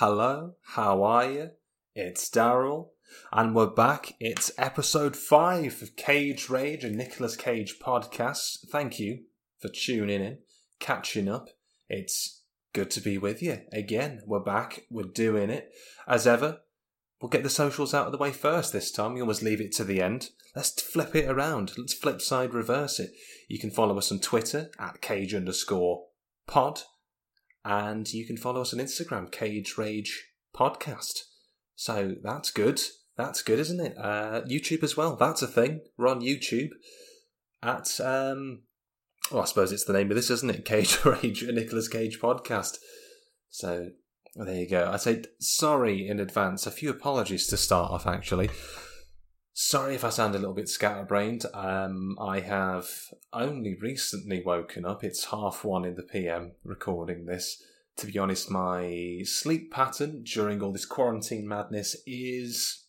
Hello, how are you? It's Daryl, and we're back. It's episode 5 of Cage Rage, a Nicolas Cage podcast. Thank you for tuning in, catching up. It's good to be with you again. We're back, we're doing it. As ever, we'll get the socials out of the way first this time. We always leave it to the end. Let's flip it around. Let's flip side reverse it. You can follow us on Twitter at cage underscore pod and you can follow us on Instagram, Cage Rage Podcast. So that's good. That's good, isn't it? Uh, YouTube as well. That's a thing. We're on YouTube at um. Well, I suppose it's the name of this, isn't it? Cage Rage, a Nicolas Cage podcast. So there you go. I say sorry in advance. A few apologies to start off, actually. Sorry if I sound a little bit scatterbrained. Um, I have only recently woken up. It's half one in the PM recording this. To be honest, my sleep pattern during all this quarantine madness is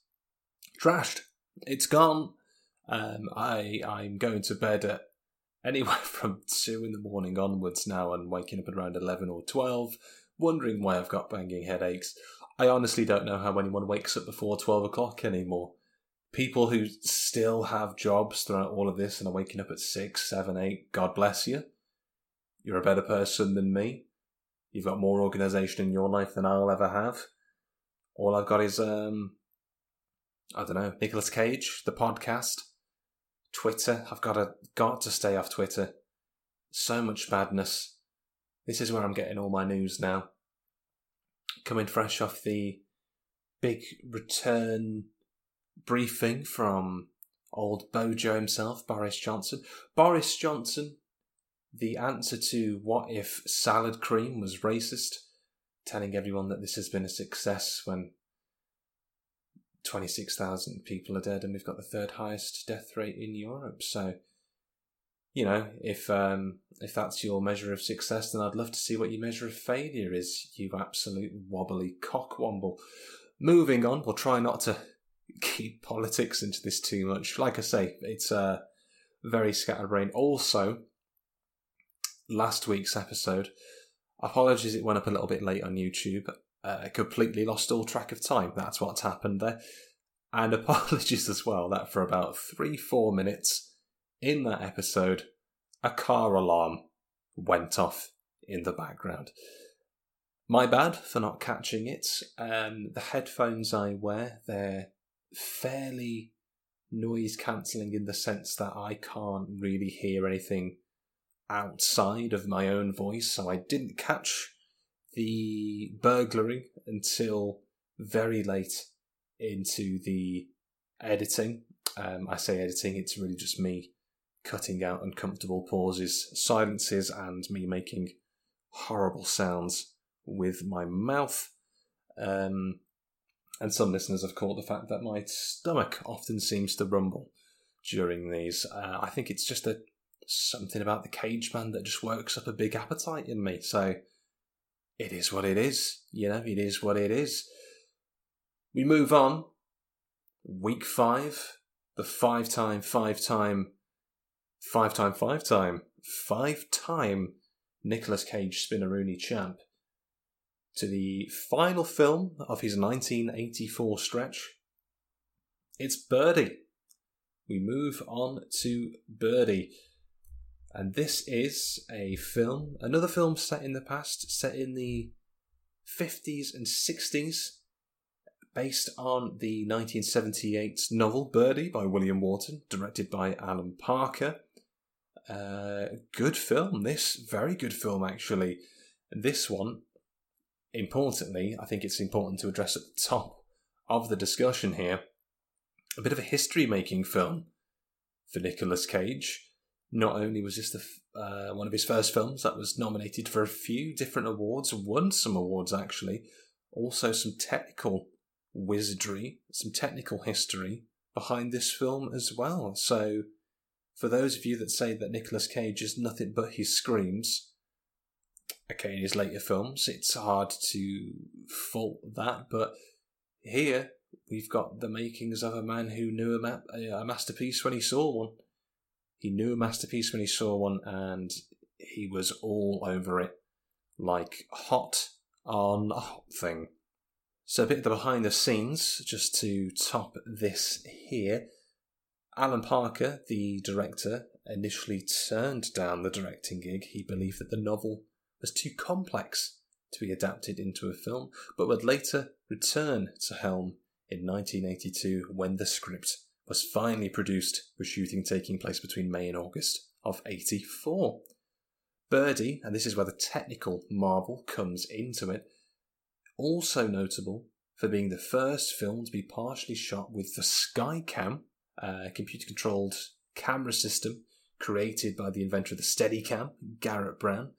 trashed. It's gone. Um, I I'm going to bed at anywhere from two in the morning onwards now, and waking up at around eleven or twelve, wondering why I've got banging headaches. I honestly don't know how anyone wakes up before twelve o'clock anymore people who still have jobs throughout all of this and are waking up at six, seven, eight, God bless you. You're a better person than me. You've got more organisation in your life than I'll ever have. All I've got is, um, I don't know, Nicolas Cage, the podcast, Twitter. I've got to, got to stay off Twitter. So much badness. This is where I'm getting all my news now. Coming fresh off the big return briefing from old Bojo himself, Boris Johnson. Boris Johnson, the answer to what if salad cream was racist, telling everyone that this has been a success when 26,000 people are dead and we've got the third highest death rate in Europe. So, you know, if um, if that's your measure of success, then I'd love to see what your measure of failure is, you absolute wobbly cockwomble. Moving on, we'll try not to keep politics into this too much. Like I say, it's a very scatterbrained. Also, last week's episode, apologies, it went up a little bit late on YouTube. Uh, completely lost all track of time. That's what's happened there. And apologies as well that for about three, four minutes in that episode, a car alarm went off in the background. My bad for not catching it. Um, the headphones I wear, they're fairly noise cancelling in the sense that I can't really hear anything outside of my own voice, so I didn't catch the burglary until very late into the editing. Um, I say editing, it's really just me cutting out uncomfortable pauses, silences, and me making horrible sounds with my mouth. Um, and some listeners have caught the fact that my stomach often seems to rumble during these. Uh, I think it's just a something about the cage man that just works up a big appetite in me. So it is what it is. You know, it is what it is. We move on. Week five, the five time, five time, five time, five time, five time Nicolas Cage Spinneroonie champ to the final film of his 1984 stretch. It's Birdy. We move on to Birdy. And this is a film, another film set in the past, set in the 50s and 60s, based on the 1978 novel Birdy by William Wharton, directed by Alan Parker. Uh, good film. This very good film, actually. This one, importantly, I think it's important to address at the top of the discussion here. A bit of a history-making film for Nicolas Cage. Not only was this the uh, one of his first films that was nominated for a few different awards, won some awards actually, also some technical wizardry, some technical history behind this film as well. So, for those of you that say that Nicolas Cage is nothing but his screams, okay, in his later films, it's hard to fault that, but here we've got the makings of a man who knew a, ma- a masterpiece when he saw one. He knew a masterpiece when he saw one, and he was all over it, like hot on a hot thing. So a bit of the behind the scenes, just to top this here. Alan Parker, the director, initially turned down the directing gig. He believed that the novel was too complex to be adapted into a film, but would later return to helm in 1982 when the script was finally produced, with shooting taking place between May and August of 84. Birdy, and this is where the technical marvel comes into it, also notable for being the first film to be partially shot with the Skycam, a computer controlled camera system created by the inventor of the Steadicam, Garrett Brown.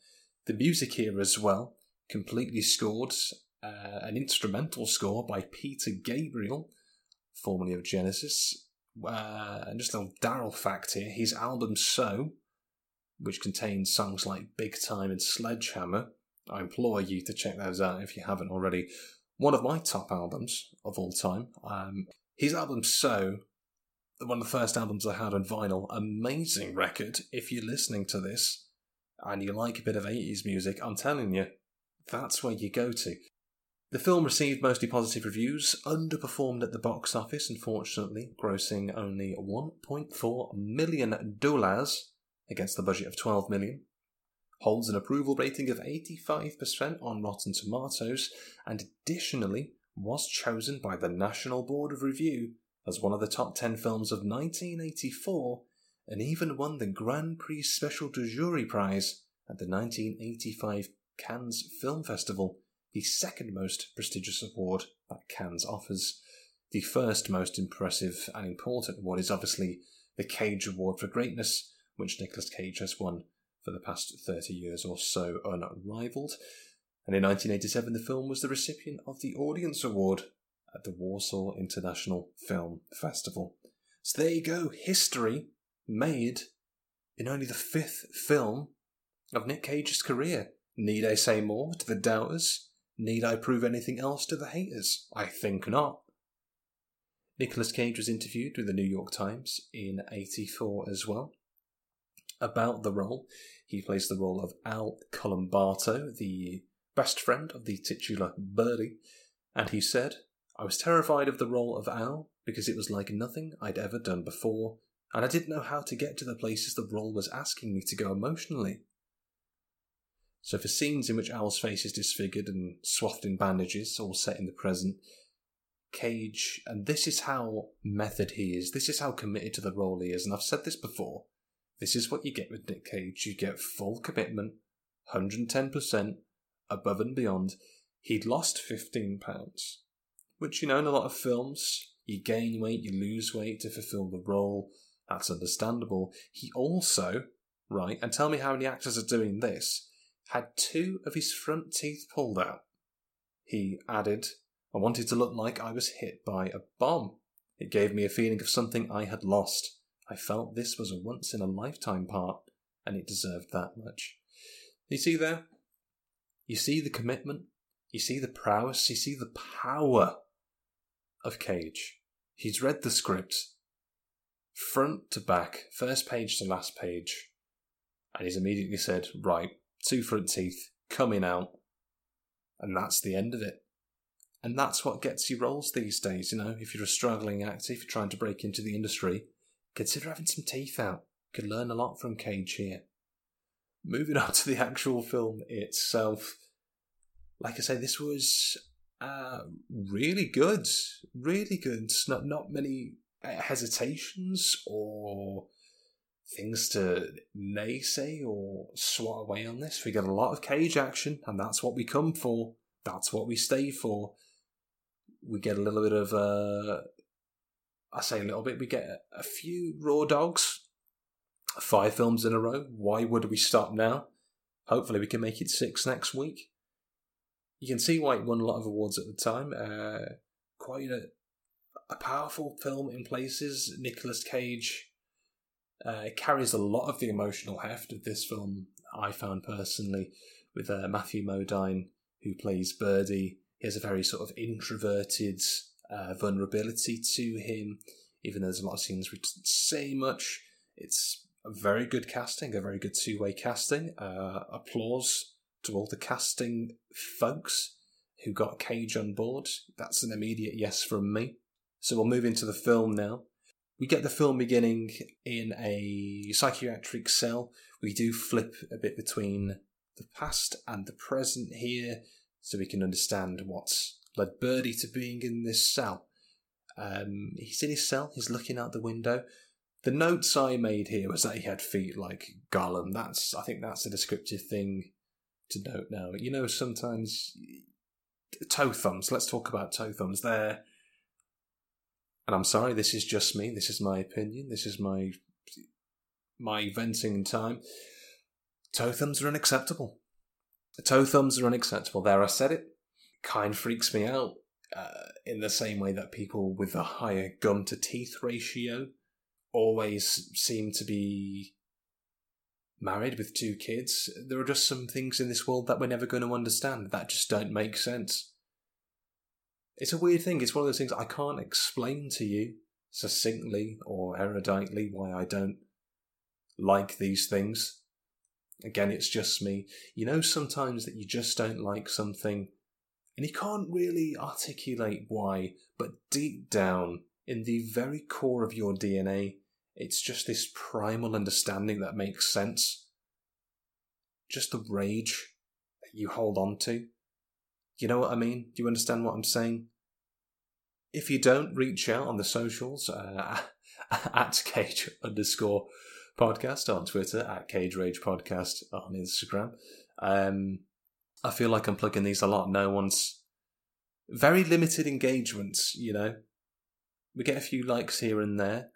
The music here as well, completely scored, uh, an instrumental score by Peter Gabriel, formerly of Genesis, uh, and just a little Daryl fact here his album So, which contains songs like Big Time and Sledgehammer, I implore you to check those out if you haven't already. One of my top albums of all time. Um, his album So, one of the first albums I had on vinyl, amazing record. If you're listening to this and you like a bit of 80s music, I'm telling you, that's where you go to. The film received mostly positive reviews, underperformed at the box office, unfortunately, grossing only $1.4 million against the budget of 12 million. Holds an approval rating of 85% on Rotten Tomatoes, and additionally was chosen by the National Board of Review as one of the top 10 films of 1984 and even won the Grand Prix Special de Jury Prize at the 1985 Cannes Film Festival the second most prestigious award that Cannes offers. The first most impressive and important award is obviously the Cage Award for Greatness, which Nicolas Cage has won for the past 30 years or so unrivaled. And in 1987, the film was the recipient of the Audience Award at the Warsaw International Film Festival. So there you go, history made in only the fifth film of Nick Cage's career. Need I say more to the doubters? Need I prove anything else to the haters? I think not. Nicolas Cage was interviewed with the New York Times in 84 as well about the role. He plays the role of Al Columbato, the best friend of the titular Birdy, and he said, I was terrified of the role of Al because it was like nothing I'd ever done before, and I didn't know how to get to the places the role was asking me to go emotionally. So for scenes in which Al's face is disfigured and swathed in bandages, all set in the present, Cage, and this is how method he is, this is how committed to the role he is, and I've said this before, this is what you get with Nick Cage. You get full commitment, 110%, above and beyond. He'd lost 15 pounds, which, you know, in a lot of films, you gain weight, you lose weight to fulfill the role. That's understandable. He also, right, and tell me how many actors are doing this, had two of his front teeth pulled out. He added, I wanted to look like I was hit by a bomb. It gave me a feeling of something I had lost. I felt this was a once in a lifetime part, and it deserved that much. You see there? You see the commitment? You see the prowess? You see the power of Cage. He's read the script front to back, first page to last page, and he's immediately said, Right, two front teeth coming out, and that's the end of it. And that's what gets you roles these days, you know. If you're a struggling actor, if you're trying to break into the industry, consider having some teeth out. You could learn a lot from Cage here. Moving on to the actual film itself, like I say, this was uh, really good, really good. Not not many hesitations or things to naysay or swat away on this. We get a lot of cage action, and that's what we come for. That's what we stay for. We get a little bit of, uh, I say a little bit, we get a few raw dogs. Five films in a row. Why would we stop now? Hopefully, we can make it six next week. You can see why it won a lot of awards at the time. Uh, quite a, a powerful film in places. Nicolas Cage uh, carries a lot of the emotional heft of this film, I found personally, with uh, Matthew Modine, who plays Birdy. He has a very sort of introverted uh, vulnerability to him, even though there's a lot of scenes he doesn't say much. It's a very good casting, a very good two way casting. Uh, applause to all the casting folks who got Cage on board. That's an immediate yes from me. So we'll move into the film now. We get the film beginning in a psychiatric cell. We do flip a bit between the past and the present here so we can understand what's led Birdy to being in this cell. Um, he's in his cell, he's looking out the window. The notes I made here was that he had feet like Gollum. That's I think that's a descriptive thing to note now. You know, sometimes toe thumbs. Let's talk about toe thumbs. They're and I'm sorry, this is just me. This is my opinion. This is my my venting time. Toe thumbs are unacceptable. Toe thumbs are unacceptable. There, I said it. Kind freaks me out. Uh, in the same way that people with a higher gum to teeth ratio always seem to be married with two kids. There are just some things in this world that we're never going to understand that just don't make sense. It's a weird thing. It's one of those things I can't explain to you succinctly or eruditely why I don't like these things. Again, it's just me. You know, sometimes that you just don't like something and you can't really articulate why, but deep down, in the very core of your DNA, it's just this primal understanding that makes sense. Just the rage that you hold on to. You know what I mean? Do you understand what I'm saying? If you don't, reach out on the socials uh, at cage underscore podcast on Twitter, at cage rage podcast on Instagram. Um, I feel like I'm plugging these a lot. No one's very limited engagements, you know. We get a few likes here and there,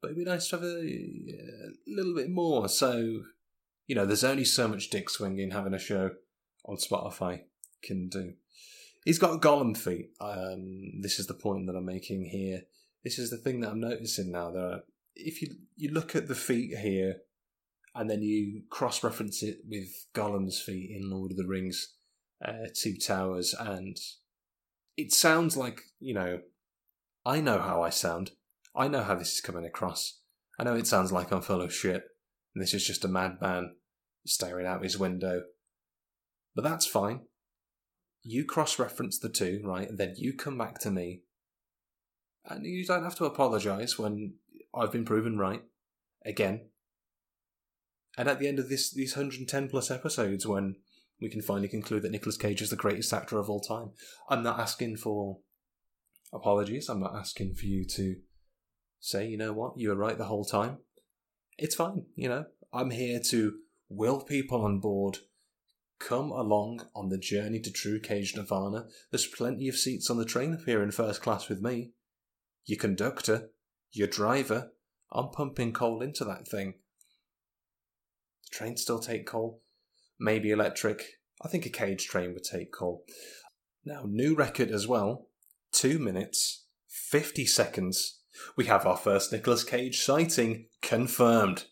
but it'd be nice to have a, a little bit more. So, you know, there's only so much dick swinging having a show on Spotify can do. He's got Gollum feet. Um, this is the point that I'm making here. This is the thing that I'm noticing now. That if you you look at the feet here, and then you cross reference it with Gollum's feet in Lord of the Rings, uh, Two Towers, and it sounds like you know. I know how I sound. I know how this is coming across. I know it sounds like I'm full of shit, and this is just a madman staring out his window. But that's fine you cross reference the two, right? And then you come back to me. And you don't have to apologise when I've been proven right again. And at the end of this these 110 plus episodes, when we can finally conclude that Nicolas Cage is the greatest actor of all time, I'm not asking for apologies. I'm not asking for you to say, you know what, you were right the whole time. It's fine, you know. I'm here to will people on board Come along on the journey to true cage nirvana. There's plenty of seats on the train up here in first class with me. Your conductor, your driver, I'm pumping coal into that thing. The trains still take coal. Maybe electric. I think a cage train would take coal. Now, new record as well. Two minutes, 50 seconds. We have our first Nicolas Cage sighting confirmed.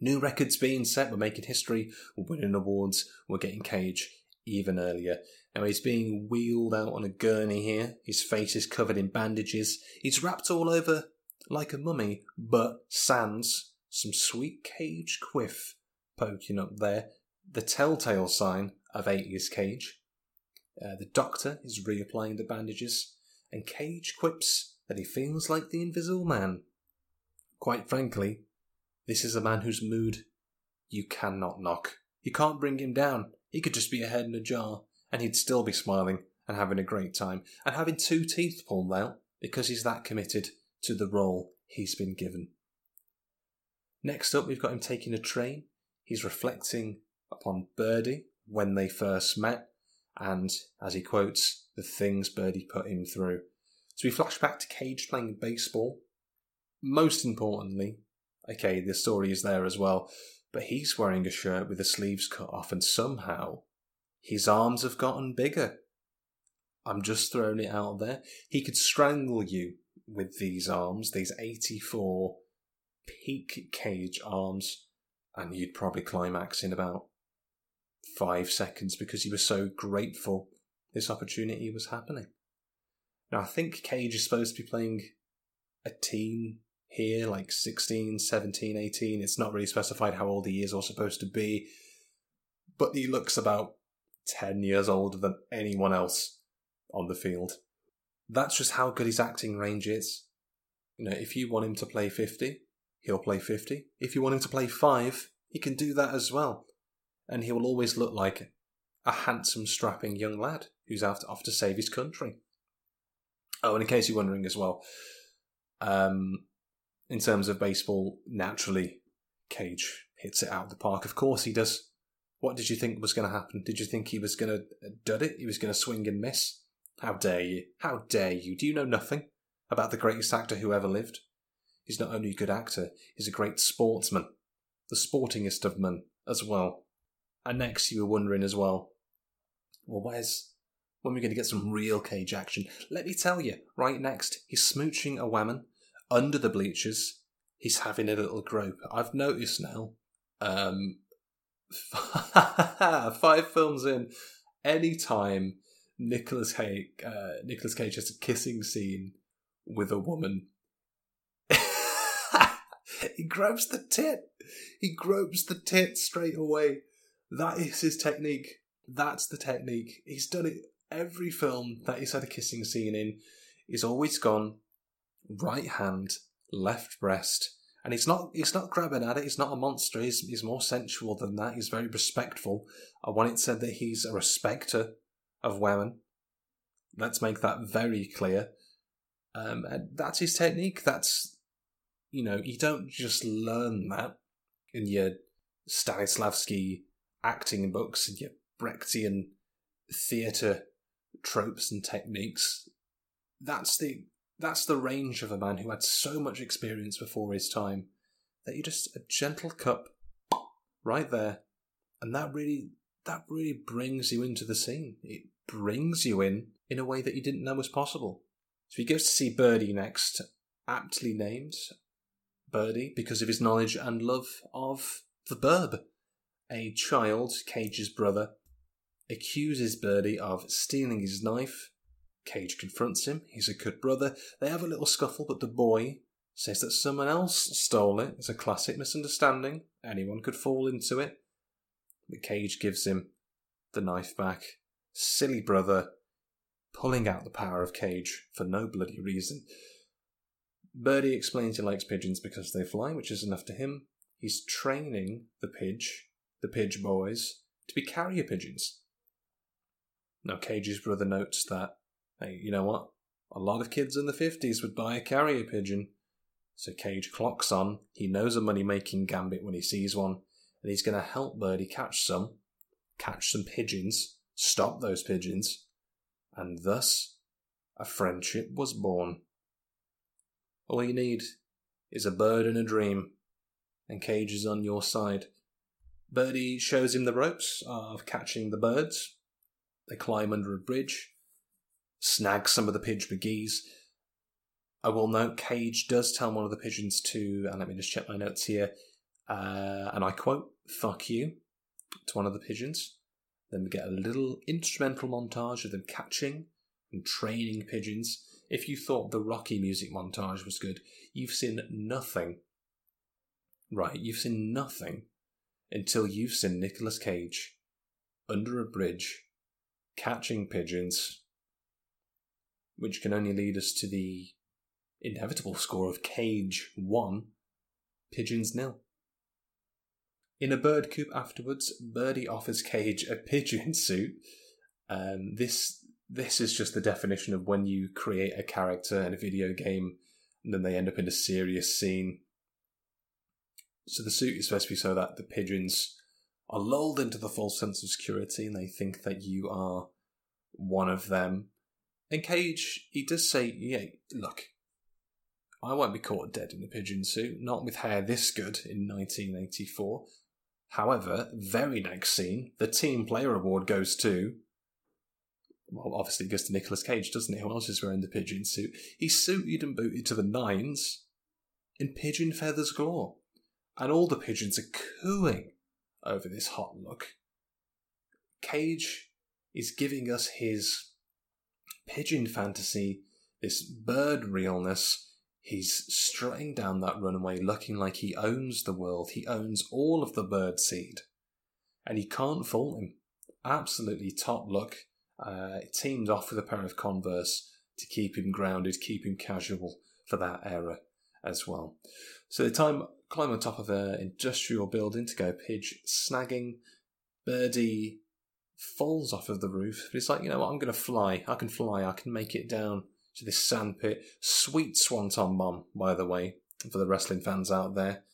New records being set, we're making history, we're winning awards, we're getting Cage even earlier. Now he's being wheeled out on a gurney here. His face is covered in bandages. He's wrapped all over like a mummy, but sans some sweet cage quiff poking up there. The telltale sign of 80s Cage. Uh, the doctor is reapplying the bandages, and Cage quips that he feels like the Invisible Man. Quite frankly, this is a man whose mood you cannot knock. You can't bring him down. He could just be a head in a jar, and he'd still be smiling and having a great time, and having two teeth pulled out because he's that committed to the role he's been given. Next up, we've got him taking a train. He's reflecting upon Birdy when they first met, and as he quotes, the things Birdy put him through. So we flash back to Cage playing baseball. Most importantly, okay, the story is there as well, but he's wearing a shirt with the sleeves cut off, and somehow his arms have gotten bigger. I'm just throwing it out there. He could strangle you with these arms, these 84 peak cage arms, and you'd probably climax in about five seconds because he was so grateful this opportunity was happening. Now, I think Cage is supposed to be playing a teen here, like 16, 17, 18. It's not really specified how old he is or supposed to be, but he looks about 10 years older than anyone else on the field. That's just how good his acting range is. You know, if you want him to play 50, he'll play 50. If you want him to play 5, he can do that as well. And he will always look like a handsome, strapping young lad who's out off to save his country. Oh, and in case you're wondering as well, um, in terms of baseball, naturally, Cage hits it out of the park. Of course he does. What did you think was going to happen? Did you think he was going to uh, dud it? He was going to swing and miss? How dare you? How dare you? Do you know nothing about the greatest actor who ever lived? He's not only a good actor, he's a great sportsman. The sportingest of men as well. And next you were wondering as well, well, where's when are we going to get some real cage action? Let me tell you, right next, he's smooching a woman under the bleachers. He's having a little grope. I've noticed now, um, five films in, any time Nicholas Cage, uh, Cage has a kissing scene with a woman, he grabs the tit. He gropes the tit straight away. That is his technique. That's the technique. He's done it every film that he's had a kissing scene in. He's always gone right hand, left breast, and he's not he's not grabbing at it. He's not a monster. He's he's more sensual than that. He's very respectful. I want it said that he's a respecter of women. Let's make that very clear. Um, and that's his technique. That's you know you don't just learn that in your Stanislavski acting books and your Brechtian theatre tropes and techniques. That's the that's the range of a man who had so much experience before his time that you just a gentle cup right there, and that really that really brings you into the scene. It brings you in in a way that you didn't know was possible. So he goes to see Birdy next, aptly named Birdy because of his knowledge and love of the Burb. A child, Cage's brother, accuses Birdie of stealing his knife. Cage confronts him. He's a good brother. They have a little scuffle, but the boy says that someone else stole it. It's a classic misunderstanding. Anyone could fall into it. But Cage gives him the knife back. Silly brother, pulling out the power of Cage for no bloody reason. Birdy explains he likes pigeons because they fly, which is enough to him. He's training the pidge, the pidge boys, to be carrier pigeons. Now, Cage's brother notes that, hey, you know what? A lot of kids in the 50s would buy a carrier pigeon. So Cage clocks on. He knows a money making gambit when he sees one, and he's going to help Birdy catch some, catch some pigeons, stop those pigeons, and thus a friendship was born. All you need is a bird and a dream, and Cage is on your side. Birdy shows him the ropes of catching the birds, they climb under a bridge, snag some of the pidge McGee's. I will note Cage does tell one of the pigeons to, and let me just check my notes here, uh, and I quote, fuck you, to one of the pigeons. Then we get a little instrumental montage of them catching and training pigeons. If you thought the Rocky music montage was good, you've seen nothing. Right, you've seen nothing until you've seen Nicolas Cage under a bridge catching pigeons, which can only lead us to the inevitable score of Cage 1, Pigeons nil. In a bird coop afterwards, Birdy offers Cage a pigeon suit. Um, this this is just the definition of when you create a character in a video game and then they end up in a serious scene. So the suit is supposed to be so that the pigeons are lulled into the false sense of security and they think that you are one of them. And Cage, he does say, yeah, look, I won't be caught dead in a pigeon suit, not with hair this good in 1984. However, very next scene, the Team Player Award goes to. Well, obviously, it goes to Nicolas Cage, doesn't it? Who else is wearing the pigeon suit? He's suited and booted to the nines in pigeon feathers galore. And all the pigeons are cooing over this hot look. Cage is giving us his pigeon fantasy, this bird realness He's strutting down that runway looking like he owns the world. He owns all of the bird seed. And you can't fault him. Absolutely top look. Uh, teamed off with a pair of Converse to keep him grounded, keep him casual for that era as well. So the time climb on top of an industrial building to go pidge snagging. Birdy falls off of the roof, but it's like, you know what, I'm going to fly. I can fly. I can make it down to this sandpit. Sweet swanton bomb, by the way, for the wrestling fans out there.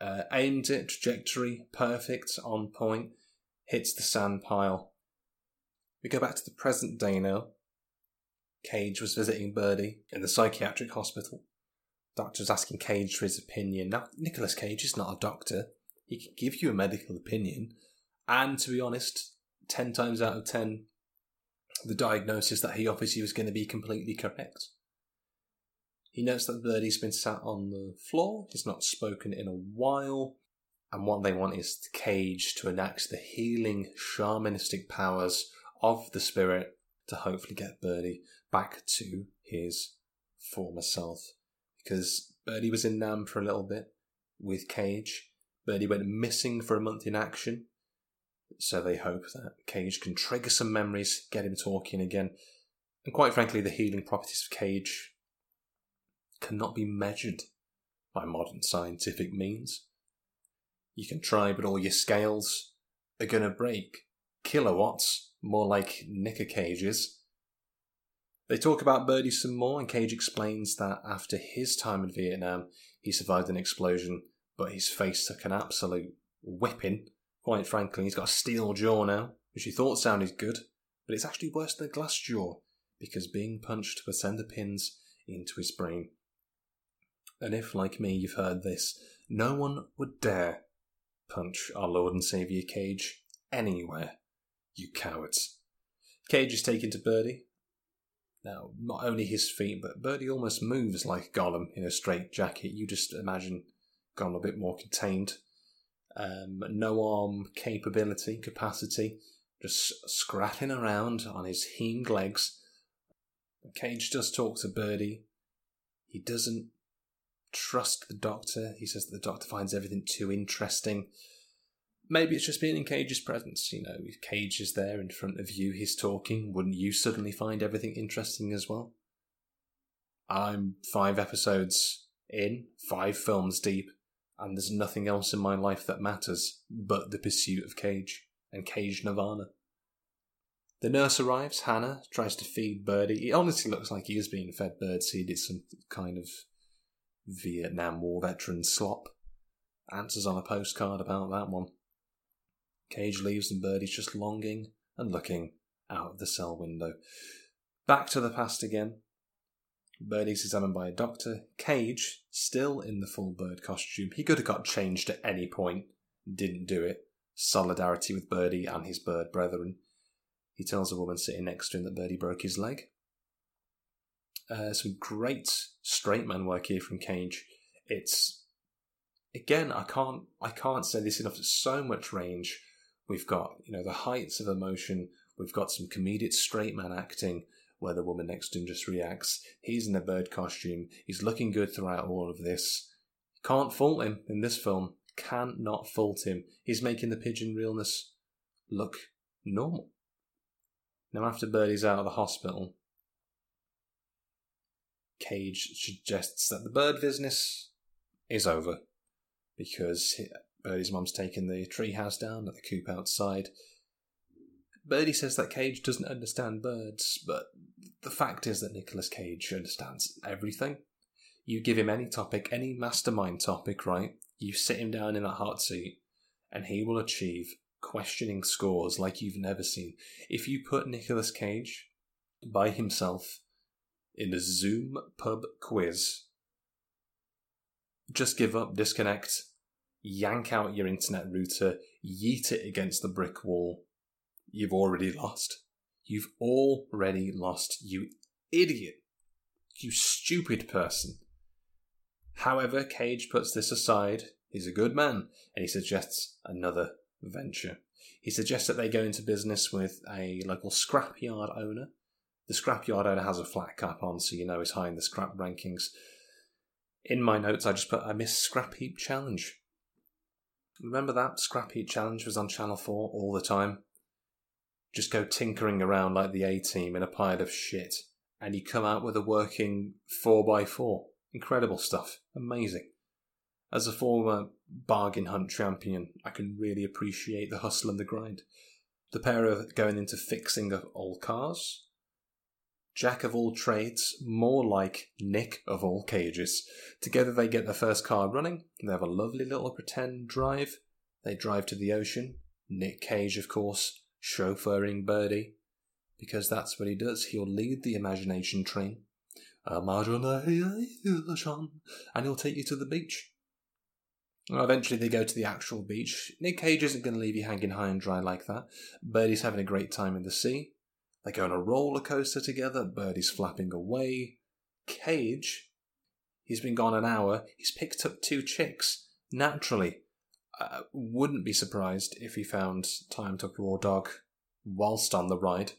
Uh, aimed it, trajectory, perfect, on point, hits the sand pile. We go back to the present day now. Cage was visiting Birdy in the psychiatric hospital. Doctor's asking Cage for his opinion. Now, Nicolas Cage is not a doctor. He can give you a medical opinion. And to be honest, 10 times out of 10, the diagnosis that he offers obviously was going to be completely correct. He notes that Birdy's been sat on the floor, he's not spoken in a while, and what they want is the cage to enact the healing shamanistic powers of the spirit to hopefully get Birdy back to his former self. Because Birdy was in Nam for a little bit with Cage. Birdy went missing for a month in action. So they hope that Cage can trigger some memories, get him talking again. And quite frankly, the healing properties of Cage cannot be measured by modern scientific means. You can try, but all your scales are going to break. Kilowatts, more like knicker Cage's. They talk about Birdy some more, and Cage explains that after his time in Vietnam, he survived an explosion, but his face took an absolute whipping Quite frankly, he's got a steel jaw now, which he thought sounded good, but it's actually worse than a glass jaw, because being punched would send the pins into his brain. And if, like me, you've heard this, no one would dare punch our Lord and Saviour Cage anywhere, you cowards. Cage is taken to Birdy. Now, not only his feet, but Birdy almost moves like Gollum in a straight jacket. You just imagine Gollum a bit more contained um, no arm capability, capacity, just scrapping around on his hind legs. Cage does talk to Birdy. He doesn't trust the doctor. He says that the doctor finds everything too interesting. Maybe it's just being in Cage's presence. You know, if Cage is there in front of you, he's talking. Wouldn't you suddenly find everything interesting as well? I'm five episodes in, five films deep, and there's nothing else in my life that matters but the pursuit of Cage and Cage Nirvana. The nurse arrives, Hannah, tries to feed Birdy. It honestly looks like he is being fed birdseed. It's some kind of Vietnam War veteran slop. Answers on a postcard about that one. Cage leaves and Birdy's just longing and looking out of the cell window. Back to the past again. Birdy's examined by a doctor. Cage, still in the full bird costume. He could have got changed at any point, didn't do it. Solidarity with Birdy and his bird brethren. He tells a woman sitting next to him that Birdy broke his leg. Uh, some great straight man work here from Cage. It's again, I can't, I can't say this enough. There's so much range. We've got, you know, the heights of emotion. We've got some comedic straight man acting where the woman next to him just reacts. He's in a bird costume. He's looking good throughout all of this. Can't fault him in this film. Can not fault him. He's making the pigeon realness look normal. Now, after Birdy's out of the hospital, Cage suggests that the bird business is over because Birdy's mum's taken the treehouse down at the coop outside Birdy says that Cage doesn't understand birds, but the fact is that Nicolas Cage understands everything. You give him any topic, any mastermind topic, right? You sit him down in that hot seat, and he will achieve questioning scores like you've never seen. If you put Nicolas Cage by himself in a Zoom pub quiz, just give up, disconnect, yank out your internet router, yeet it against the brick wall. You've already lost. You've already lost, you idiot. You stupid person. However, Cage puts this aside. He's a good man, and he suggests another venture. He suggests that they go into business with a local scrapyard owner. The scrapyard owner has a flat cap on, so you know he's high in the scrap rankings. In my notes, I just put I miss Scrap Heap Challenge. Remember that Scrap Heap Challenge was on Channel Four all the time. Just go tinkering around like the A Team in a pile of shit, and you come out with a working four x four. Incredible stuff. Amazing. As a former bargain hunt champion, I can really appreciate the hustle and the grind. The pair are going into fixing of old cars. Jack of all trades, more like Nick of all cages. Together they get their first car running. They have a lovely little pretend drive. They drive to the ocean. Nick Cage, of course, chauffeuring Birdy. Because that's what he does. He'll lead the imagination train. And he'll take you to the beach. Well, eventually they go to the actual beach. Nick Cage isn't going to leave you hanging high and dry like that. Birdy's having a great time in the sea. They go on a roller coaster together. Birdy's flapping away. Cage, he's been gone an hour. He's picked up two chicks. Naturally, I wouldn't be surprised if he found time to raw dog whilst on the ride.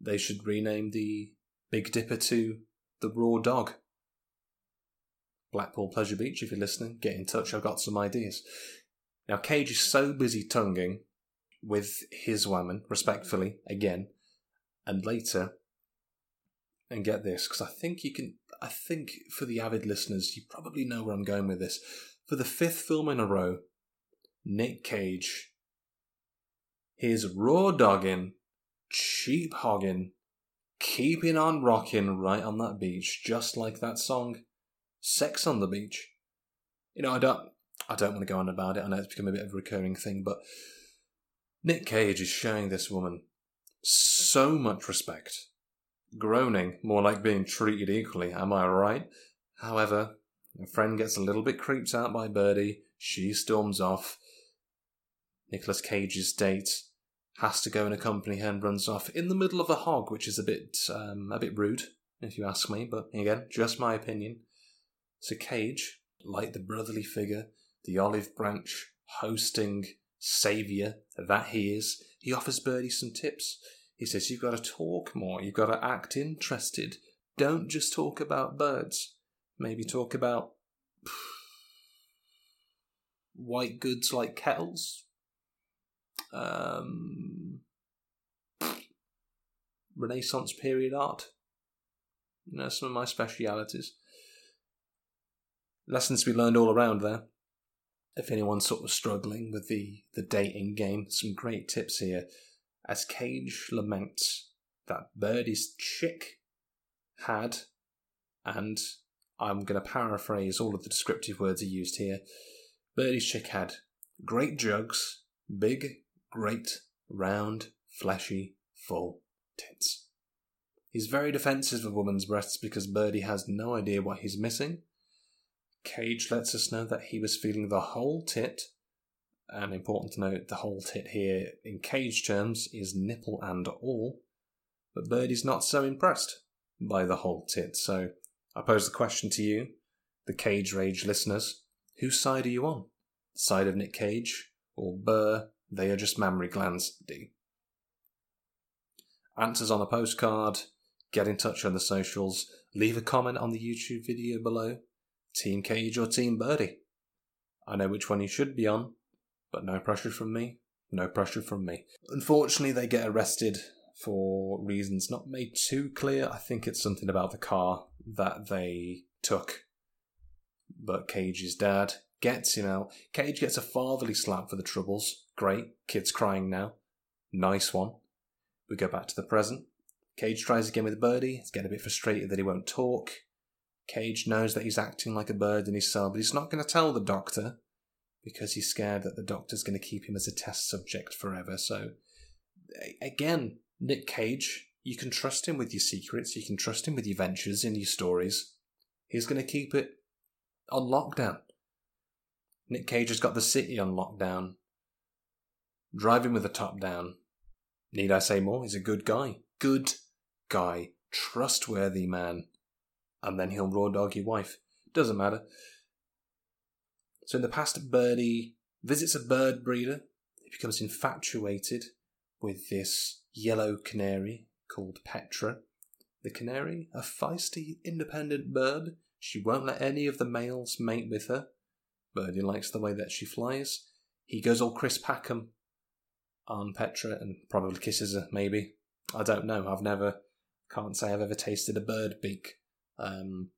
They should rename the Big Dipper to the Raw Dog. Blackpool Pleasure Beach, if you're listening, get in touch. I've got some ideas. Now, Cage is so busy tonguing with his woman, respectfully, again, and later, and get this, because I think you can, I think for the avid listeners, you probably know where I'm going with this. For the fifth film in a row, Nick Cage, his raw dogging, cheap hogging, keeping on rocking right on that beach, just like that song sex on the beach. You know, I don't, I don't want to go on about it. I know it's become a bit of a recurring thing, but Nick Cage is showing this woman so much respect, groaning more like being treated equally. Am I right? However, a friend gets a little bit creeped out by Birdy. She storms off. Nicolas Cage's date has to go and accompany her and runs off in the middle of a hog, which is a bit um, a bit rude, if you ask me. But again, just my opinion. So Cage, like the brotherly figure, the olive branch, hosting saviour that he is, he offers Birdy some tips. He says, You've got to talk more, you've got to act interested. Don't just talk about birds. Maybe talk about white goods like kettles. Um, Renaissance period art. You know, some of my specialities lessons to be learned all around there. If anyone's sort of struggling with the, the dating game, some great tips here. As Cage laments that Birdy's chick had, and I'm going to paraphrase all of the descriptive words he used here. Birdy's chick had great jugs, big, great, round, fleshy, full tits. He's very defensive of woman's breasts because Birdy has no idea what he's missing Cage lets us know that he was feeling the whole tit, and important to note the whole tit here in Cage terms is nipple and all, but Birdy's not so impressed by the whole tit. So I pose the question to you, the Cage Rage listeners whose side are you on? The side of Nick Cage or Burr? They are just mammary glands, D. Answers on a postcard, get in touch on the socials, leave a comment on the YouTube video below. Team Cage or Team Birdy. I know which one you should be on, but no pressure from me. No pressure from me. Unfortunately, they get arrested for reasons not made too clear. I think it's something about the car that they took. But Cage's dad gets him out. Cage gets a fatherly slap for the troubles. Great. Kid's crying now. Nice one. We go back to the present. Cage tries again with Birdy. He's getting a bit frustrated that he won't talk. Cage knows that he's acting like a bird in his cell, but he's not going to tell the doctor because he's scared that the doctor's going to keep him as a test subject forever. So, again, Nick Cage, you can trust him with your secrets, you can trust him with your ventures and your stories. He's going to keep it on lockdown. Nick Cage has got the city on lockdown. Driving with the top down. Need I say more? He's a good guy. Good guy. Trustworthy man. And then he'll raw dog your wife. Doesn't matter. So in the past, Birdy visits a bird breeder. He becomes infatuated with this yellow canary called Petra. The canary, a feisty, independent bird. She won't let any of the males mate with her. Birdy likes the way that she flies. He goes all Chris Packham on Petra and probably kisses her, maybe. I don't know. I've never, can't say I've ever tasted a bird beak. Um,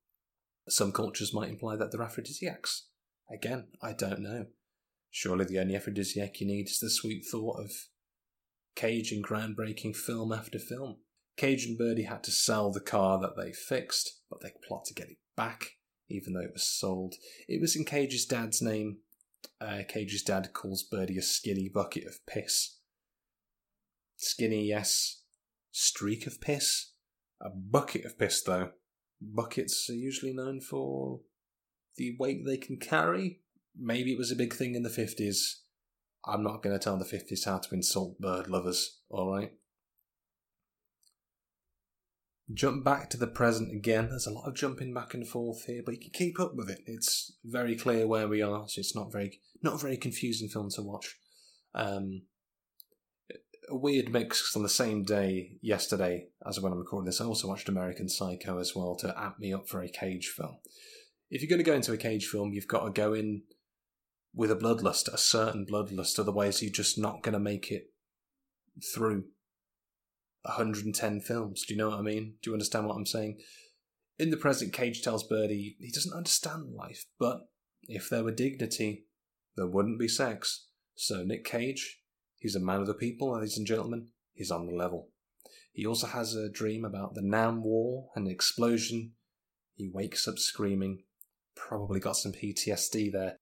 some cultures might imply that they're aphrodisiacs. Again, I don't know. Surely the only aphrodisiac you need is the sweet thought of Cage in groundbreaking film after film. Cage and Birdy had to sell the car that they fixed, but they plot to get it back, even though it was sold. It was in Cage's dad's name. Uh, Cage's dad calls Birdy a skinny bucket of piss. Skinny, yes. Streak of piss? A bucket of piss, though. Buckets are usually known for the weight they can carry. Maybe it was a big thing in the 50s. I'm not going to tell the 50s how to insult bird lovers, alright? Jump back to the present again. There's a lot of jumping back and forth here, but you can keep up with it. It's very clear where we are, so it's not very not very confusing film to watch. Um, a weird mix on the same day yesterday as when I'm recording this. I also watched American Psycho as well to amp me up for a Cage film. If you're going to go into a Cage film, you've got to go in with a bloodlust, a certain bloodlust, otherwise you're just not going to make it through 110 films. Do you know what I mean? Do you understand what I'm saying? In the present, Cage tells Birdy he doesn't understand life, but if there were dignity, there wouldn't be sex. So Nick Cage, he's a man of the people, ladies and gentlemen. He's on the level. He also has a dream about the Nam War and an explosion. He wakes up screaming. Probably got some PTSD there.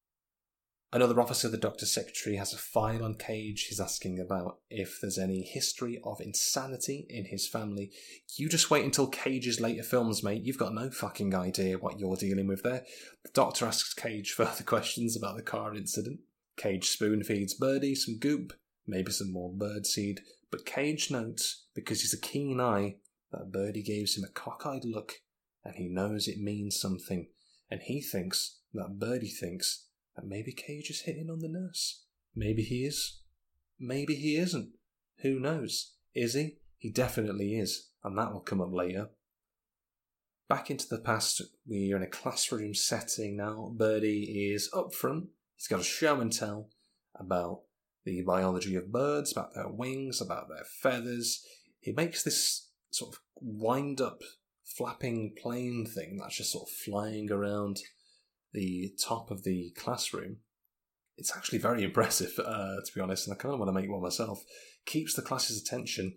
Another officer, the doctor's secretary, has a file on Cage. He's asking about if there's any history of insanity in his family. You just wait until Cage's later films, mate. You've got no fucking idea what you're dealing with there. The doctor asks Cage further questions about the car incident. Cage spoon feeds Birdy some goop, maybe some more birdseed, but Cage notes, because he's a keen eye, that Birdy gives him a cockeyed look, and he knows it means something, and he thinks that Birdy thinks that maybe Cage is hitting on the nurse. Maybe he is. Maybe he isn't. Who knows? Is he? He definitely is, and that will come up later. Back into the past, we are in a classroom setting now. Birdy is up front. He's got a show and tell about the biology of birds, about their wings, about their feathers. He makes this sort of wind up, flapping plane thing that's just sort of flying around the top of the classroom. It's actually very impressive, uh, to be honest, and I kind of want to make one myself. Keeps the class's attention,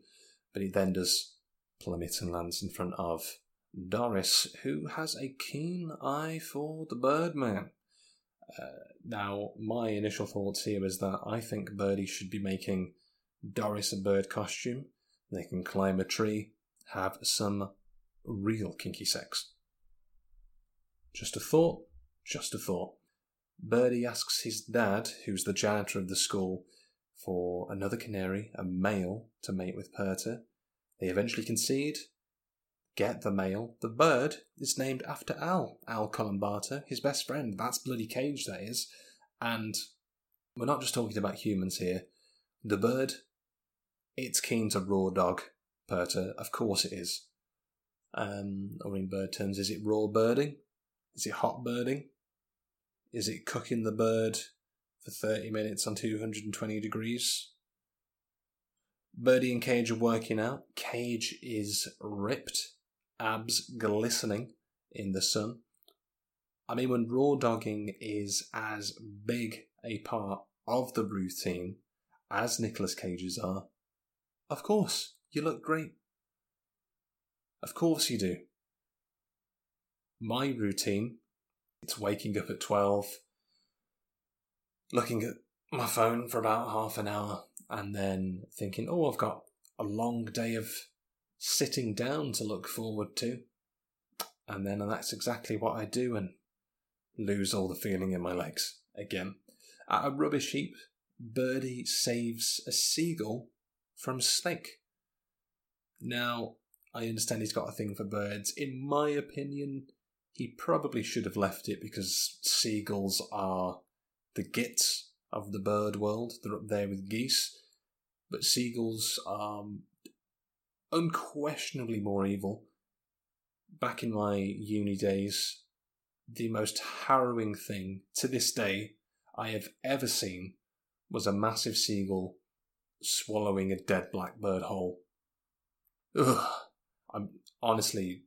but he then does plummet and lands in front of Doris, who has a keen eye for the Birdman. Uh, now, my initial thoughts here is that I think Birdy should be making Doris a bird costume. They can climb a tree, have some real kinky sex. Just a thought. Just a thought. Birdy asks his dad, who's the janitor of the school, for another canary, a male, to mate with Perta. They eventually concede, get the mail. The bird is named after Al, Al Columbato, his best friend. That's bloody Cage, that is. And we're not just talking about humans here. The bird, it's keen to raw dog Perta. Of course it is. Um, or in bird terms, is it raw birding? Is it hot birding? Is it cooking the bird for 30 minutes on 220 degrees? Birdy and Cage are working out. Cage is ripped, abs glistening in the sun. I mean, when raw dogging is as big a part of the routine as Nicolas Cage's are, of course, you look great. Of course you do. My routine it's waking up at 12, looking at my phone for about half an hour and then thinking, oh, I've got a long day of sitting down to look forward to. And then that's exactly what I do and lose all the feeling in my legs again. At a rubbish heap, Birdy saves a seagull from snake. Now, I understand he's got a thing for birds. In my opinion, he probably should have left it because seagulls are the gits of the bird world. They're up there with geese. But seagulls are unquestionably more evil. Back in my uni days, the most harrowing thing to this day I have ever seen was a massive seagull swallowing a dead blackbird whole. Ugh. I'm honestly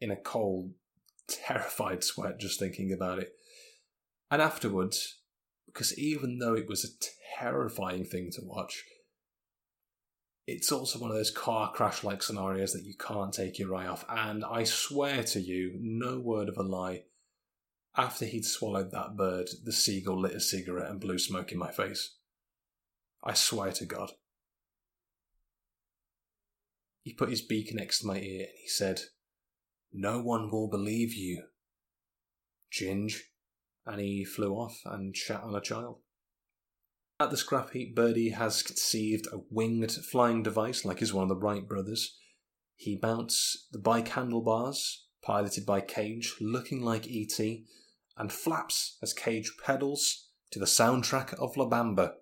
in a cold, terrified sweat just thinking about it. And afterwards, because even though it was a terrifying thing to watch, it's also one of those car crash like scenarios that you can't take your eye off. And I swear to you, no word of a lie, after he'd swallowed that bird, the seagull lit a cigarette and blew smoke in my face. I swear to God. He put his beak next to my ear and he said, No one will believe you, Ginge. And he flew off and shat on a child. At the scrap heap, Birdy has conceived a winged flying device like his one of the Wright brothers. He mounts the bike handlebars, piloted by Cage, looking like E.T., and flaps as Cage pedals to the soundtrack of La Bamba.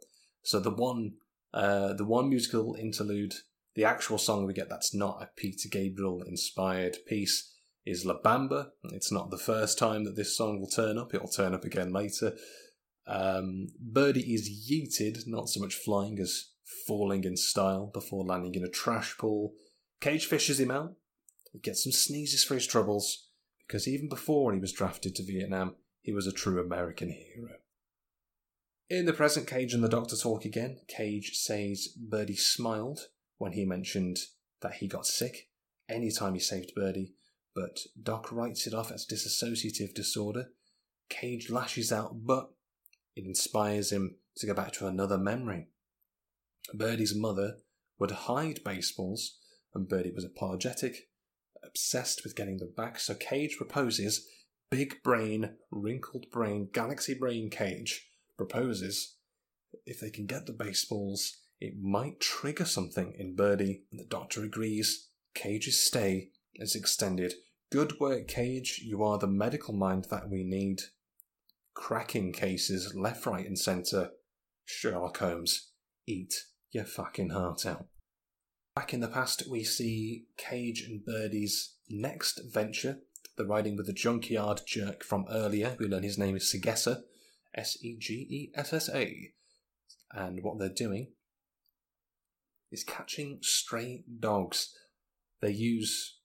So the one, uh, the one musical interlude, the actual song we get that's not a Peter Gabriel inspired piece is La Bamba. It's not the first time that this song will turn up. It'll turn up again later. Um, Birdy is yeeted, not so much flying as falling in style before landing in a trash pool. Cage fishes him out. He gets some sneezes for his troubles, because even before he was drafted to Vietnam, he was a true American hero. In the present, Cage and the Doctor talk again. Cage says Birdy smiled when he mentioned that he got sick anytime he saved Birdy, but Doc writes it off as dissociative disorder. Cage lashes out, but it inspires him to go back to another memory. Birdy's mother would hide baseballs, and Birdy was apologetic, obsessed with getting them back, so Cage proposes, big brain, wrinkled brain, galaxy brain Cage proposes, if they can get the baseballs, it might trigger something in Birdy, and the doctor agrees. Cage's stay is extended. Good work, Cage. You are the medical mind that we need cracking cases left, right, and centre. Sherlock Holmes, eat your fucking heart out. Back in the past, we see Cage and Birdy's next venture. They're riding with the junkyard jerk from earlier. We learn his name is Segessa, S E G E S S A. And what they're doing is catching stray dogs. They use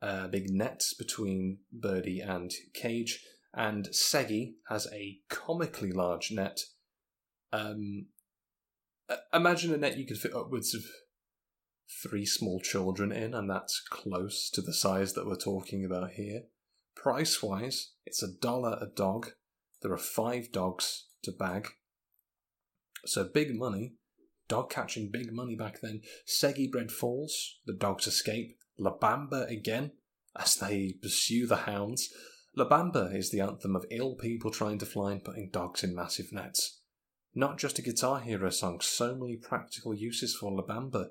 uh, big nets between Birdy and Cage and Seggy has a comically large net. Um, imagine a net you could fit upwards of three small children in, and that's close to the size that we're talking about here. Price wise, it's a dollar a dog. There are five dogs to bag. So big money. Dog catching big money back then. Seggy bread falls. The dogs escape. La Bamba again as they pursue the hounds. La Bamba is the anthem of ill people trying to fly and putting dogs in massive nets. Not just a Guitar Hero song, so many practical uses for La Bamba.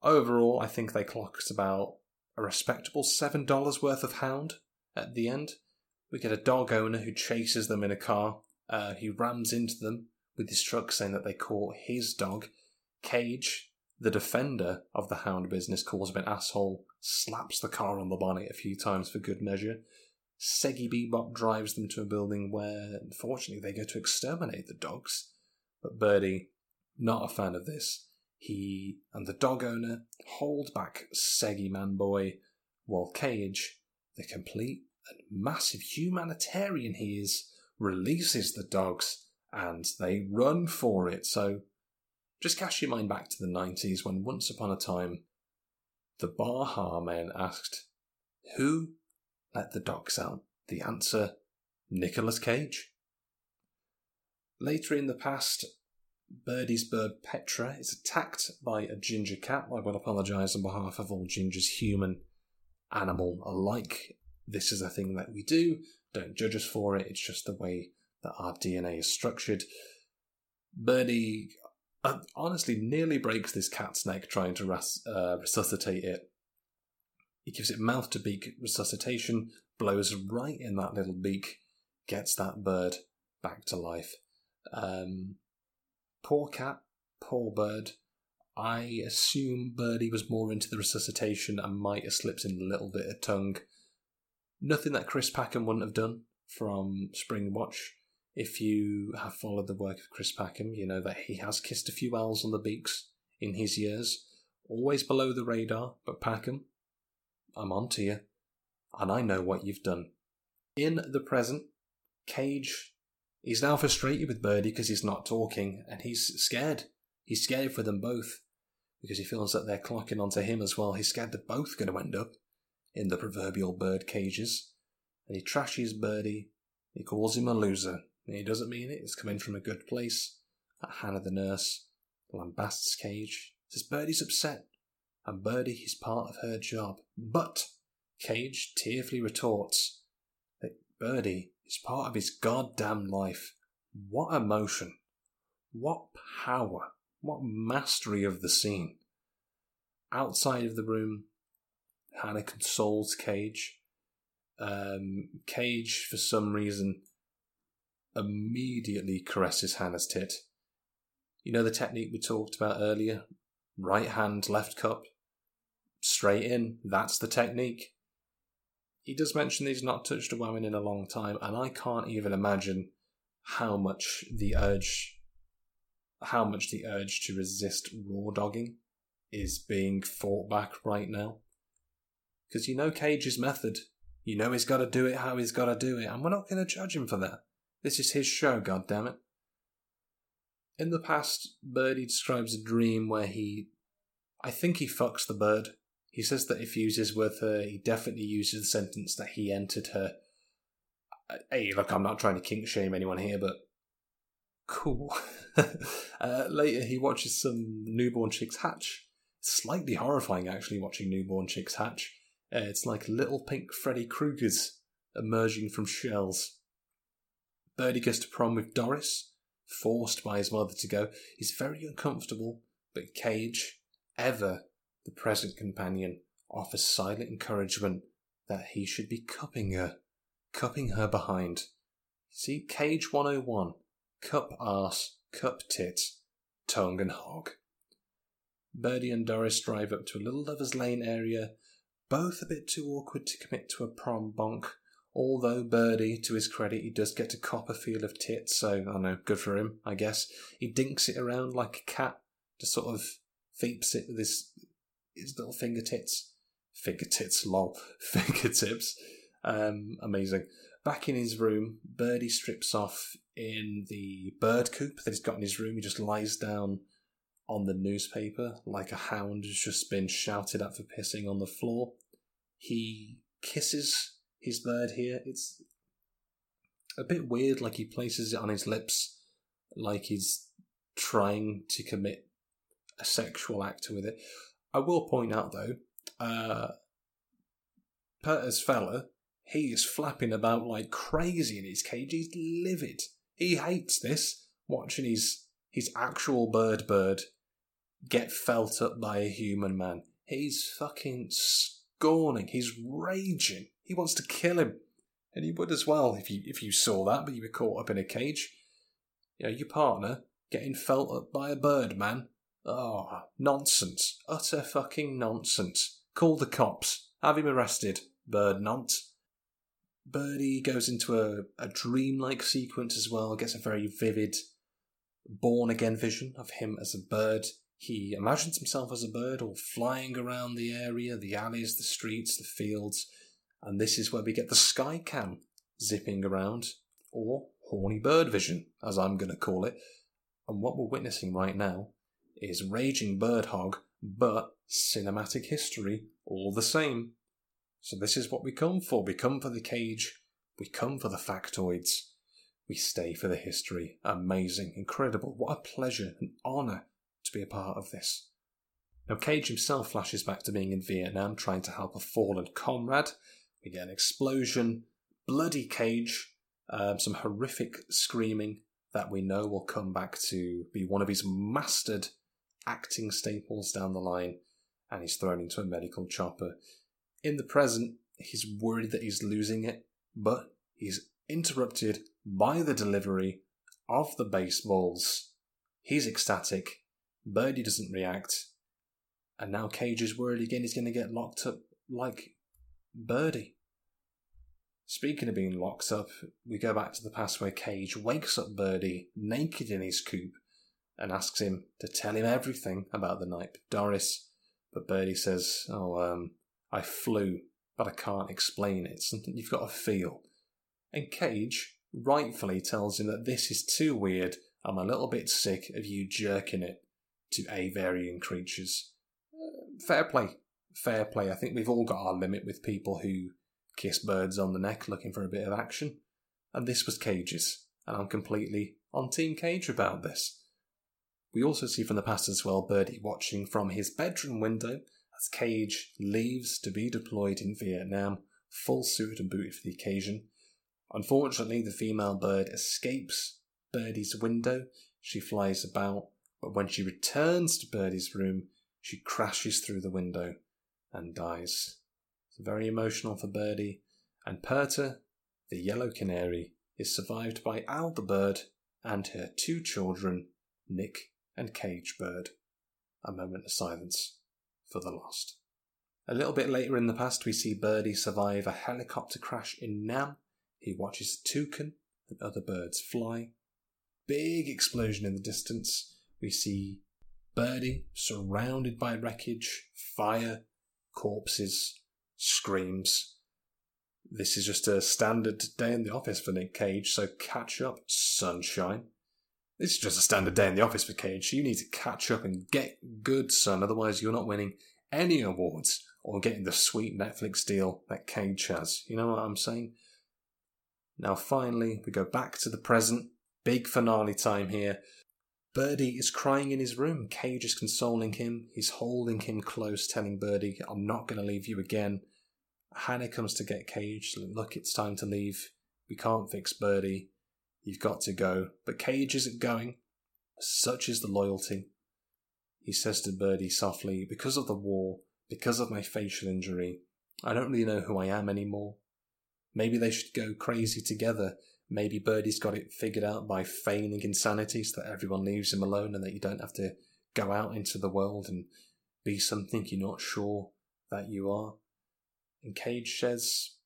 Overall, I think they clocked about a respectable $7 worth of hound at the end. We get a dog owner who chases them in a car. Uh, he rams into them with his truck saying that they caught his dog. Cage, the defender of the hound business, calls him an asshole, slaps the car on the bonnet a few times for good measure. Seggy Bebop drives them to a building where, unfortunately, they go to exterminate the dogs. But Birdy, not a fan of this. He and the dog owner hold back Seggy Manboy, while Cage, the complete and massive humanitarian he is, releases the dogs and they run for it. So just cast your mind back to the 90s when once upon a time the Baha men asked, Who let the dogs out? The answer Nicolas Cage. Later in the past, Birdy's bird Petra is attacked by a ginger cat. I will apologise on behalf of all gingers, human, animal alike. This is a thing that we do. Don't judge us for it. It's just the way that our DNA is structured. Birdy uh, honestly nearly breaks this cat's neck trying to ras- uh, resuscitate it. He gives it mouth to beak resuscitation, blows right in that little beak, gets that bird back to life. Um, poor cat, poor bird. I assume Birdy was more into the resuscitation and might have slipped in a little bit of tongue. Nothing that Chris Packham wouldn't have done from Springwatch. If you have followed the work of Chris Packham, you know that he has kissed a few owls on the beaks in his years, always below the radar, but Packham, I'm on to you, and I know what you've done. In the present, Cage is now frustrated with Birdy because he's not talking, and he's scared. He's scared for them both because he feels that they're clocking onto him as well. He's scared they're both going to end up in the proverbial bird cages. And he trashes Birdy. He calls him a loser. And he doesn't mean it. It's coming from a good place. That Hannah the nurse lambasts Cage. Says Birdy's upset. And Birdy is part of her job. But Cage tearfully retorts that Birdy is part of his goddamn life. What emotion. What power. What mastery of the scene. Outside of the room, Hannah consoles Cage. Um, Cage, for some reason, immediately caresses Hannah's tit. You know the technique we talked about earlier? Right hand, left cup, straight in. That's the technique. He does mention he's not touched a woman in a long time, and I can't even imagine how much the urge how much the urge to resist raw dogging is being fought back right now. Because you know Cage's method. You know he's got to do it how he's got to do it, and we're not going to judge him for that. This is his show, God damn it. In the past, Birdy describes a dream where he. I think he fucks the bird. He says that if he uses with her, he definitely uses the sentence that he entered her. Hey, look, I'm not trying to kink shame anyone here, but cool. uh, later, he watches some newborn chicks hatch. slightly horrifying, actually, watching newborn chicks hatch. Uh, it's like little pink Freddy Kruegers emerging from shells. Birdy goes to prom with Doris, forced by his mother to go. He's very uncomfortable, but Cage, ever the present companion, offers silent encouragement that he should be cupping her, cupping her behind. See, Cage 101 cup arse, cup tits, tongue and hog. Birdy and Doris drive up to a little Lover's Lane area, both a bit too awkward to commit to a prom bonk. Although Birdy, to his credit, he does get a cop a feel of tits, so I know, good for him, I guess. He dinks it around like a cat, just sort of feeps it with his his little fingertips. Fingertips, lol. Fingertips. Um, amazing. Back in his room, Birdy strips off in the bird coop that he's got in his room. He just lies down on the newspaper like a hound has just been shouted at for pissing on the floor. He kisses his bird here. It's a bit weird, like he places it on his lips, like he's trying to commit a sexual act with it. I will point out though, uh, fella, he is flapping about like crazy in his cage. He's livid. He hates this, watching his his actual bird bird get felt up by a human man. He's fucking scorning. He's raging. He wants to kill him, and he would as well if you if you saw that, but you were caught up in a cage. You know, your partner getting felt up by a bird man. Oh, nonsense. Utter fucking nonsense. Call the cops. Have him arrested. Bird nonce. Birdy goes into a, a dreamlike sequence as well, gets a very vivid born again vision of him as a bird. He imagines himself as a bird, all flying around the area, the alleys, the streets, the fields, and this is where we get the sky cam zipping around, or horny bird vision, as I'm going to call it. And what we're witnessing right now is raging bird hog, but cinematic history all the same. So this is what we come for. We come for the cage. We come for the factoids. we stay for the history. Amazing, incredible. What a pleasure and honour to be a part of this. Now, Cage himself flashes back to being in Vietnam trying to help a fallen comrade. We get an explosion, bloody Cage, um, some horrific screaming that we know will come back to be one of his mastered acting staples down the line, and he's thrown into a medical chopper. In the present, he's worried that he's losing it, but he's interrupted by the delivery of the baseballs. He's ecstatic. Birdy doesn't react. And now Cage is worried again he's going to get locked up like Birdy. Speaking of being locked up, we go back to the past where Cage wakes up Birdy naked in his coop and asks him to tell him everything about the night with Doris. But Birdy says, Oh, um, I flew, but I can't explain it. It's something you've got to feel. And Cage rightfully tells him that this is too weird. I'm a little bit sick of you jerking it to Avarian creatures. Uh, fair play. Fair play. I think we've all got our limit with people who kiss birds on the neck looking for a bit of action. And this was Cage's, and I'm completely on Team Cage about this. We also see from the past as well Birdy watching from his bedroom window as Cage leaves to be deployed in Vietnam, full suit and booted for the occasion. Unfortunately, the female bird escapes Birdy's window. She flies about, but when she returns to Birdy's room, she crashes through the window and dies. It's very emotional for Birdy, and Perta, the yellow canary, is survived by Al the bird and her two children, Nick and Cage Bird. A moment of silence for the lost. A little bit later in the past, we see Birdy survive a helicopter crash in Nam. He watches a toucan and other birds fly. Big explosion in the distance. We see Birdy surrounded by wreckage, fire, corpses, screams. This is just a standard day in the office for Nick Cage, so catch up, sunshine. This is just a standard day in the office for Cage. You need to catch up and get good, son. Otherwise, you're not winning any awards or getting the sweet Netflix deal that Cage has. You know what I'm saying? Now, finally, we go back to the present. Big finale time here. Birdy is crying in his room. Cage is consoling him. He's holding him close, telling Birdy, I'm not going to leave you again. Hannah comes to get Cage. Look, it's time to leave. We can't fix Birdy. You've got to go. But Cage isn't going. Such is the loyalty. He says to Birdy softly, Because of the war, because of my facial injury, I don't really know who I am anymore. Maybe they should go crazy together. Maybe Birdy's got it figured out by feigning insanity so that everyone leaves him alone and that you don't have to go out into the world and be something you're not sure that you are. And Cage says,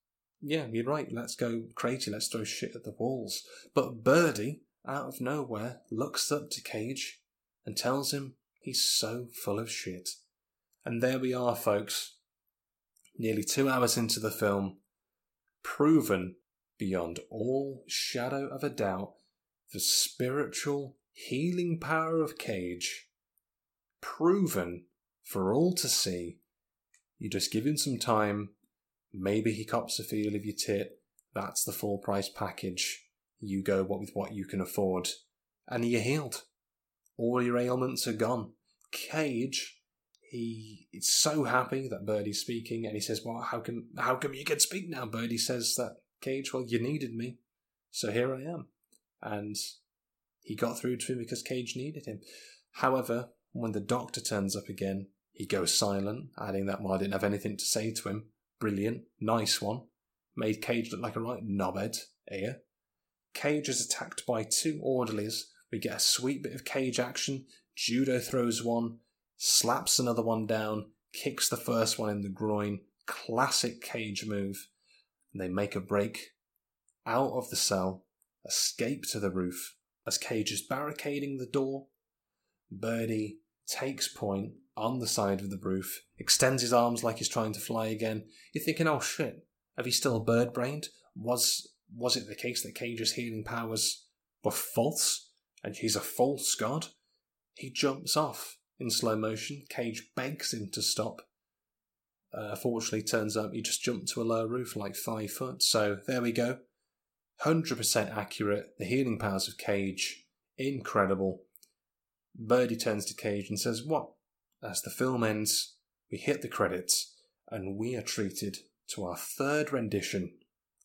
yeah, you're right. Let's go crazy. Let's throw shit at the walls. But Birdy, out of nowhere, looks up to Cage and tells him he's so full of shit. And there we are, folks. Nearly two hours into the film, proven beyond all shadow of a doubt the spiritual healing power of Cage. Proven for all to see. You just give him some time Maybe he cops a feel of your tit. That's the full price package. You go with what you can afford, and you're healed. All your ailments are gone. Cage, he is so happy that Birdy's speaking, and he says, "Well, how come how come you can speak now?" Birdy says that Cage, well, you needed me, so here I am, and he got through to him because Cage needed him. However, when the doctor turns up again, he goes silent, adding that, well, I didn't have anything to say to him. Brilliant. Nice one. Made Cage look like a right knobhead here. Cage is attacked by two orderlies. We get a sweet bit of cage action. Judo throws one, slaps another one down, kicks the first one in the groin. Classic cage move. And they make a break out of the cell, escape to the roof. As Cage is barricading the door, Birdy takes point on the side of the roof, extends his arms like he's trying to fly again. You're thinking, oh shit, have he still bird brained? Was was it the case that Cage's healing powers were false and he's a false god? He jumps off in slow motion. Cage begs him to stop. Uh, fortunately, turns out he just jumped to a lower roof like five foot. So there we go. 100% accurate. The healing powers of Cage, incredible. Birdy turns to Cage and says, What? As the film ends, we hit the credits, and we are treated to our third rendition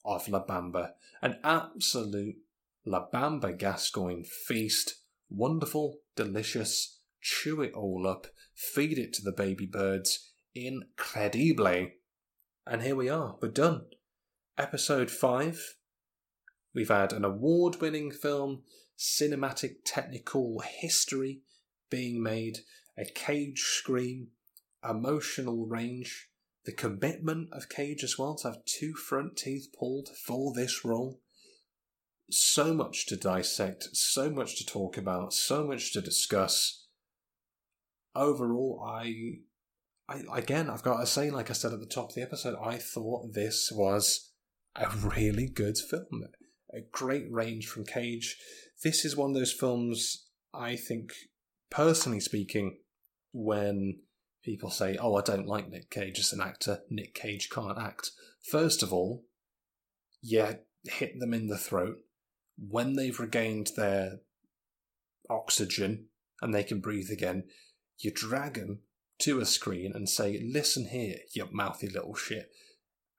of La Bamba, an absolute La Bamba Gascoigne feast. Wonderful, delicious, chew it all up, feed it to the baby birds, incredible. And here we are, we're done. Episode 5. We've had an award winning film, cinematic technical history being made, a cage scream, emotional range, the commitment of Cage as well to have two front teeth pulled for this role. So much to dissect, so much to talk about, so much to discuss. Overall, I, I again, I've got to say, like I said at the top of the episode, I thought this was a really good film. A great range from Cage. This is one of those films I think, personally speaking, when people say, "Oh, I don't like Nick Cage as an actor. Nick Cage can't act." First of all, yeah, hit them in the throat when they've regained their oxygen and they can breathe again. You drag them to a screen and say, "Listen here, you mouthy little shit,"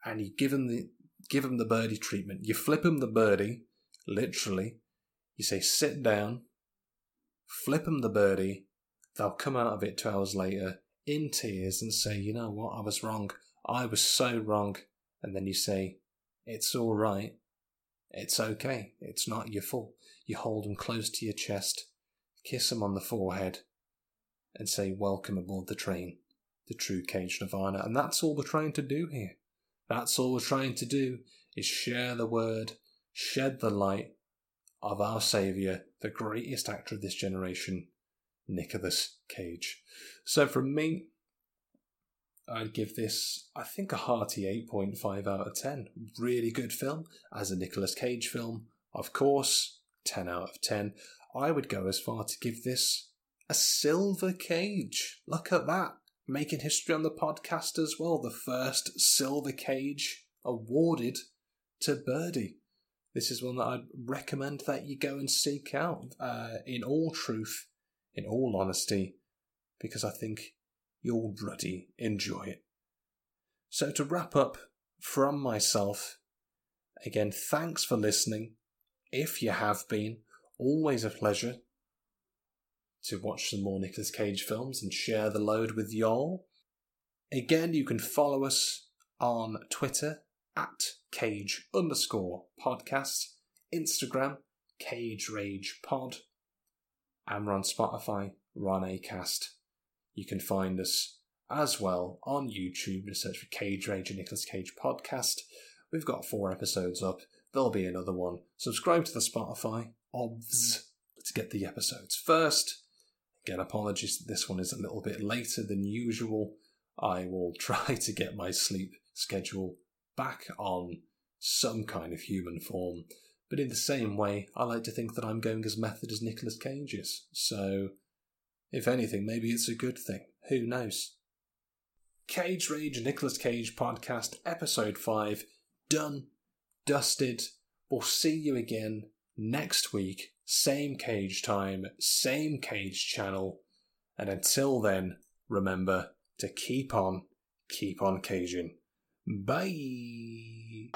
and you give them the give them the birdie treatment. You flip them the birdie, literally. You say, "Sit down." Flip them the birdie. They'll come out of it two hours later in tears and say, you know what, I was wrong. I was so wrong. And then you say, it's all right. It's okay. It's not your fault. You hold them close to your chest, kiss them on the forehead, and say, welcome aboard the train, the true Cage Nirvana. And that's all we're trying to do here. That's all we're trying to do is share the word, shed the light of our Saviour, the greatest actor of this generation, Nicolas Cage. So from me, I'd give this, I think, a hearty 8.5 out of 10. Really good film. As a Nicolas Cage film, of course, 10 out of 10. I would go as far to give this a silver cage. Look at that. Making history on the podcast as well. The first silver cage awarded to Birdy. This is one that I'd recommend that you go and seek out uh, in all truth, in all honesty because I think you'll bloody enjoy it. So, to wrap up from myself, again, thanks for listening. If you have been, always a pleasure to watch some more Nicolas Cage films and share the load with y'all. Again, you can follow us on Twitter at cage underscore podcast, Instagram, cage rage pod, and we're on Spotify, on Acast. You can find us as well on YouTube. Just search for Cage Rage and Nicolas Cage podcast. We've got four episodes up. There'll be another one. Subscribe to the Spotify obs to get the episodes first. Again, apologies that this one is a little bit later than usual. I will try to get my sleep schedule back on some kind of human form. But in the same way, I like to think that I'm going as method as Nicolas Cage is. So if anything, maybe it's a good thing. Who knows? Cage Rage Nicolas Cage podcast, episode 5, done, dusted. We'll see you again next week. Same cage time, same cage channel. And until then, remember to keep on, keep on caging. Bye.